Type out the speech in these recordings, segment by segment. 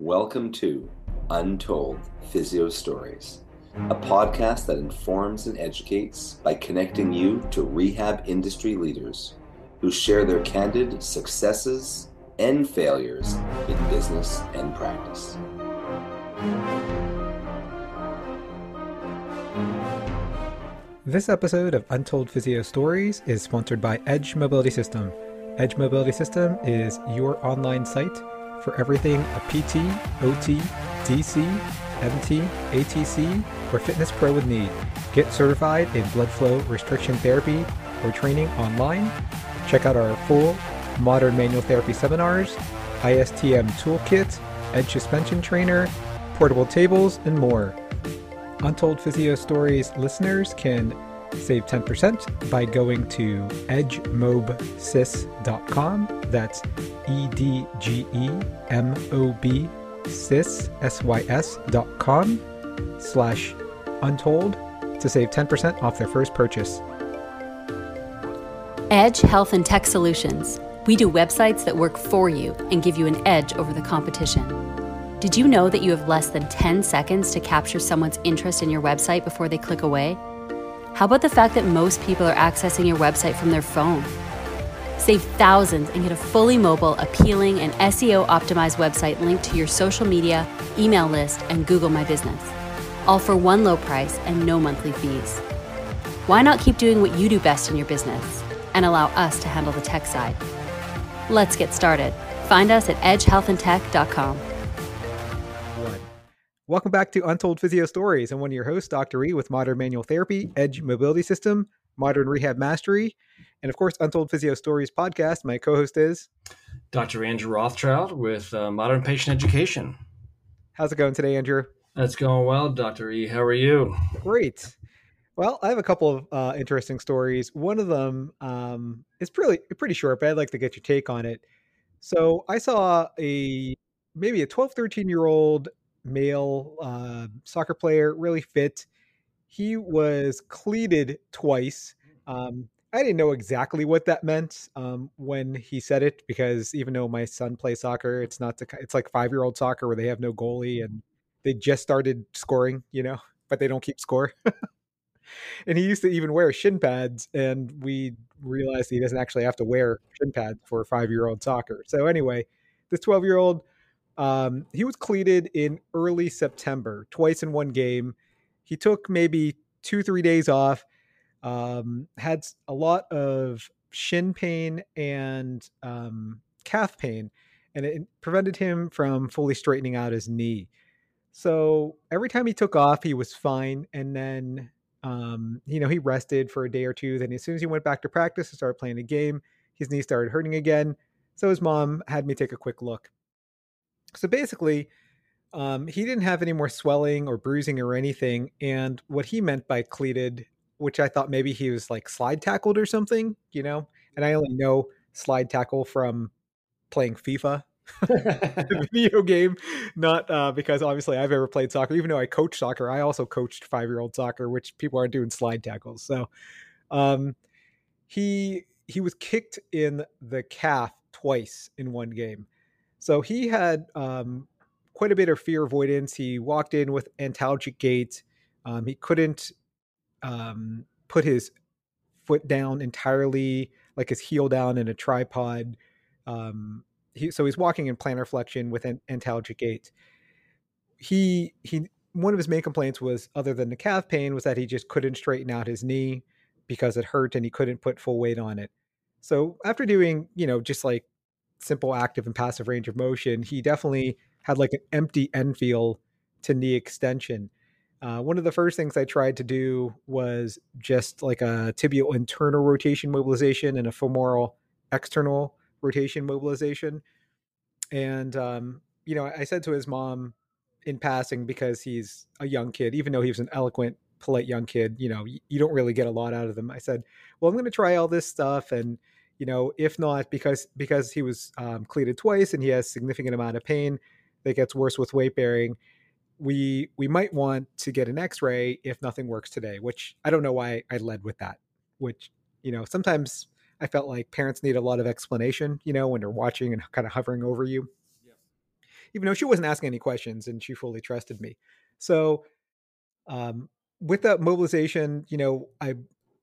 Welcome to Untold Physio Stories, a podcast that informs and educates by connecting you to rehab industry leaders who share their candid successes and failures in business and practice. This episode of Untold Physio Stories is sponsored by Edge Mobility System. Edge Mobility System is your online site for everything a PT, OT, DC, MT, ATC, or fitness pro would need. Get certified in blood flow restriction therapy or training online. Check out our full modern manual therapy seminars, ISTM toolkit, edge suspension trainer, portable tables, and more. Untold Physio Stories listeners can save 10% by going to edgemobsys.com. That's E D G E M O B sys, S-Y-S dot com slash untold to save 10% off their first purchase. Edge Health and Tech Solutions. We do websites that work for you and give you an edge over the competition. Did you know that you have less than 10 seconds to capture someone's interest in your website before they click away? How about the fact that most people are accessing your website from their phone? Save thousands and get a fully mobile, appealing, and SEO optimized website linked to your social media, email list, and Google My Business. All for one low price and no monthly fees. Why not keep doing what you do best in your business and allow us to handle the tech side? Let's get started. Find us at edgehealthandtech.com. Welcome back to Untold Physio Stories. I'm one of your hosts, Dr. E with Modern Manual Therapy, Edge Mobility System, Modern Rehab Mastery, and of course, Untold Physio Stories podcast. My co host is Dr. Andrew Rothschild with uh, Modern Patient Education. How's it going today, Andrew? That's going well, Dr. E. How are you? Great. Well, I have a couple of uh, interesting stories. One of them um, is pretty pretty short, but I'd like to get your take on it. So I saw a maybe a 12, 13 year old male uh, soccer player, really fit. He was cleated twice. Um, I didn't know exactly what that meant um, when he said it because even though my son plays soccer, it's not the, it's like five year old soccer where they have no goalie and they just started scoring, you know, but they don't keep score. and he used to even wear shin pads, and we realized he doesn't actually have to wear shin pads for five year old soccer. So anyway, this twelve year old, um, he was cleated in early September, twice in one game. He took maybe two three days off. Um, had a lot of shin pain and um, calf pain, and it prevented him from fully straightening out his knee. So every time he took off, he was fine. And then, um, you know, he rested for a day or two. Then, as soon as he went back to practice and started playing a game, his knee started hurting again. So his mom had me take a quick look. So basically, um, he didn't have any more swelling or bruising or anything. And what he meant by cleated, which I thought maybe he was like slide tackled or something, you know, and I only know slide tackle from playing FIFA video game, not uh, because obviously I've ever played soccer. Even though I coach soccer, I also coached five year old soccer, which people aren't doing slide tackles. So um, he he was kicked in the calf twice in one game. So he had um, quite a bit of fear avoidance. He walked in with antalgic gait. Um, he couldn't um, put his foot down entirely, like his heel down in a tripod. Um, he, so he's walking in plantar flexion with an antalgic gait. He he one of his main complaints was other than the calf pain was that he just couldn't straighten out his knee because it hurt and he couldn't put full weight on it. So after doing, you know, just like simple active and passive range of motion, he definitely had like an empty end feel to knee extension. Uh, one of the first things I tried to do was just like a tibial internal rotation mobilization and a femoral external rotation mobilization. And, um, you know, I said to his mom in passing, because he's a young kid, even though he was an eloquent, polite young kid, you know, you don't really get a lot out of them. I said, well, I'm going to try all this stuff. And, you know, if not, because, because he was um, cleated twice and he has significant amount of pain that gets worse with weight bearing, we, we might want to get an x-ray if nothing works today, which I don't know why I led with that, which, you know, sometimes I felt like parents need a lot of explanation, you know, when they're watching and kind of hovering over you. even though she wasn't asking any questions and she fully trusted me. So, um, with that mobilization, you know, I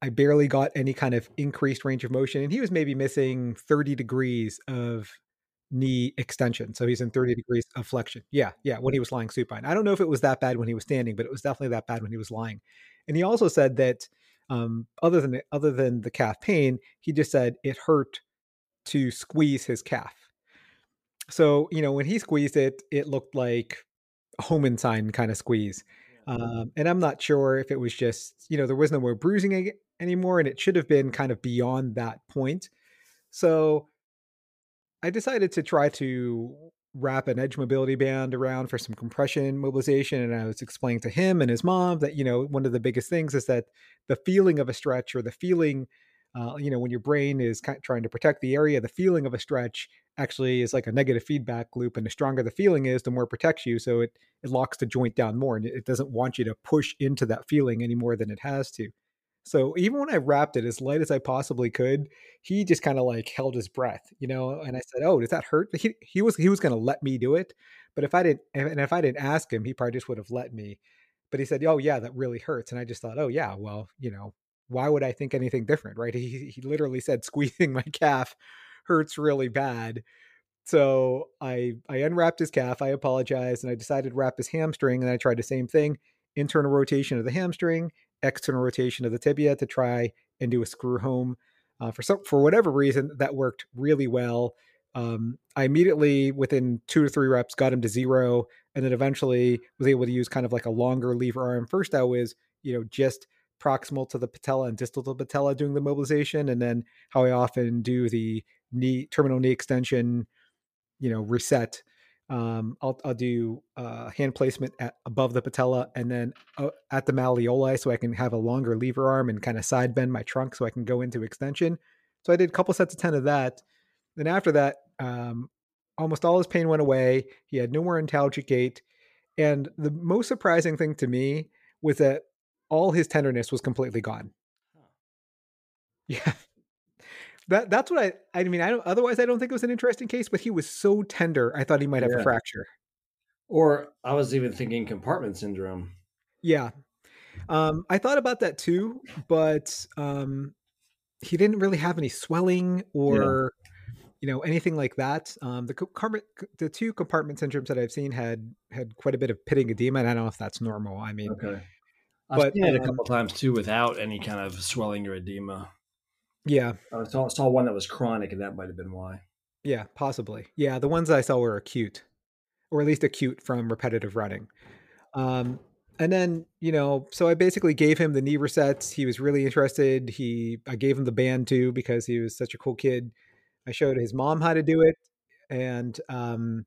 I barely got any kind of increased range of motion, and he was maybe missing 30 degrees of knee extension. So he's in 30 degrees of flexion. Yeah, yeah, when he was lying supine. I don't know if it was that bad when he was standing, but it was definitely that bad when he was lying. And he also said that um, other than other than the calf pain, he just said it hurt to squeeze his calf. So you know when he squeezed it, it looked like a Homans sign kind of squeeze. Um, and I'm not sure if it was just you know there was no more bruising anymore, and it should have been kind of beyond that point. So I decided to try to wrap an edge mobility band around for some compression mobilization. And I was explaining to him and his mom that, you know, one of the biggest things is that the feeling of a stretch or the feeling, uh, you know, when your brain is kind of trying to protect the area, the feeling of a stretch actually is like a negative feedback loop. And the stronger the feeling is, the more it protects you. So it, it locks the joint down more and it doesn't want you to push into that feeling any more than it has to. So even when I wrapped it as light as I possibly could, he just kind of like held his breath, you know. And I said, "Oh, does that hurt?" He he was he was going to let me do it, but if I didn't, and if I didn't ask him, he probably just would have let me. But he said, "Oh yeah, that really hurts," and I just thought, "Oh yeah, well, you know, why would I think anything different, right?" He he literally said, "Squeezing my calf hurts really bad." So I I unwrapped his calf. I apologized, and I decided to wrap his hamstring, and I tried the same thing: internal rotation of the hamstring, external rotation of the tibia to try and do a screw home. Uh, for some, for whatever reason, that worked really well. Um, I immediately, within two to three reps, got him to zero, and then eventually was able to use kind of like a longer lever arm. First, I was, you know, just proximal to the patella and distal to the patella doing the mobilization, and then how I often do the knee terminal knee extension, you know, reset um, I'll, I'll do uh, hand placement at, above the patella and then uh, at the malleoli so I can have a longer lever arm and kind of side bend my trunk so I can go into extension. So I did a couple sets of 10 of that. Then after that, um, almost all his pain went away. He had no more antalgic gait. And the most surprising thing to me was that all his tenderness was completely gone. Yeah that that's what I I mean I don't otherwise I don't think it was an interesting case, but he was so tender I thought he might have yeah. a fracture. Or I was even thinking compartment syndrome. Yeah. Um, I thought about that too, but um, he didn't really have any swelling or yeah. you know anything like that. Um, the compartment, the two compartment syndromes that I've seen had had quite a bit of pitting edema, and I don't know if that's normal. I mean, okay, I've but, seen it a um couple times too without any kind of swelling or edema. Yeah. I saw, saw one that was chronic, and that might have been why. Yeah, possibly. Yeah, the ones I saw were acute, or at least acute from repetitive running. Um, and then you know, so I basically gave him the knee resets. He was really interested. He, I gave him the band too because he was such a cool kid. I showed his mom how to do it, and um,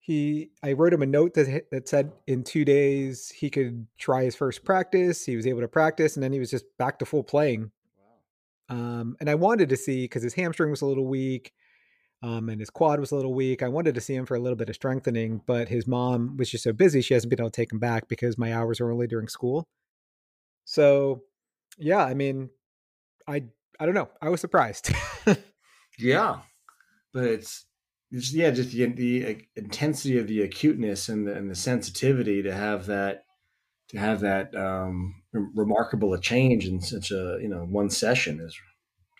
he, I wrote him a note that that said in two days he could try his first practice. He was able to practice, and then he was just back to full playing um, and I wanted to see because his hamstring was a little weak um, and his quad was a little weak. I wanted to see him for a little bit of strengthening, but his mom was just so busy, she hasn't been able to take him back because my hours are only during school. So, yeah, I mean, I I don't know. I was surprised. yeah, but it's, it's yeah, just the, the intensity of the acuteness and the, and the sensitivity to have that to have that um, remarkable a change in such a you know one session is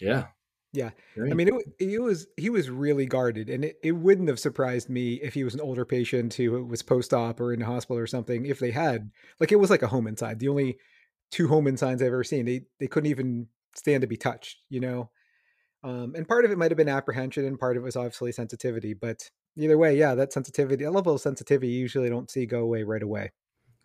yeah. Yeah. I mean it, it was he was really guarded and it, it wouldn't have surprised me if he was an older patient who was post-op or in the hospital or something if they had like it was like a Homans sign the only two Homans signs i've ever seen they they couldn't even stand to be touched you know? Um, and part of it might have been apprehension and part of it was obviously sensitivity but either way yeah that sensitivity a level of sensitivity you usually don't see go away right away.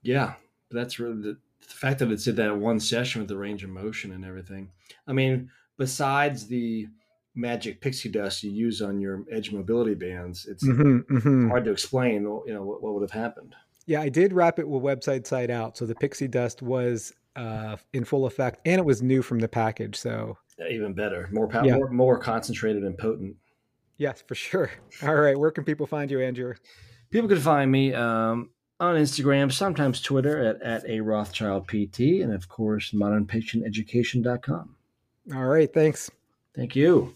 Yeah that's really the, the fact that it's did that one session with the range of motion and everything. I mean, besides the magic pixie dust you use on your edge mobility bands, it's mm-hmm, mm-hmm. hard to explain. You know what, what, would have happened. Yeah, I did wrap it with website side out, so the pixie dust was uh, in full effect, and it was new from the package. So even better, more power, yeah. more, more concentrated and potent. Yes, for sure. All right, where can people find you, Andrew? People can find me um, on Instagram, sometimes Twitter at, at a Rothschild PT, and of course, modernpatienteducation.com. All right. Thanks. Thank you.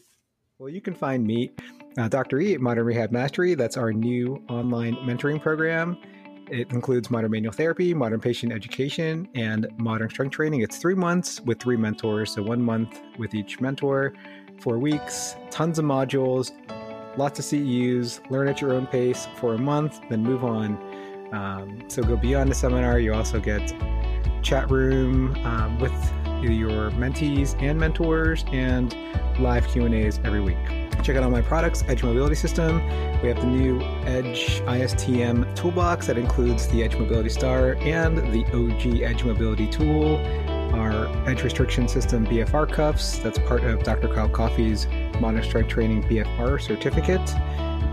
Well, you can find me, uh, Dr. E, at Modern Rehab Mastery. That's our new online mentoring program. It includes modern manual therapy, modern patient education, and modern strength training. It's three months with three mentors, so one month with each mentor, four weeks, tons of modules, lots of CEUs, learn at your own pace for a month, then move on. Um, so go beyond the seminar. You also get chat room um, with your mentees and mentors and live Q&As every week. Check out all my products, Edge Mobility System. We have the new Edge ISTM toolbox that includes the Edge Mobility Star and the OG Edge Mobility tool, our Edge Restriction System BFR cuffs. That's part of Dr. Kyle Coffey's Strength Training BFR certificate.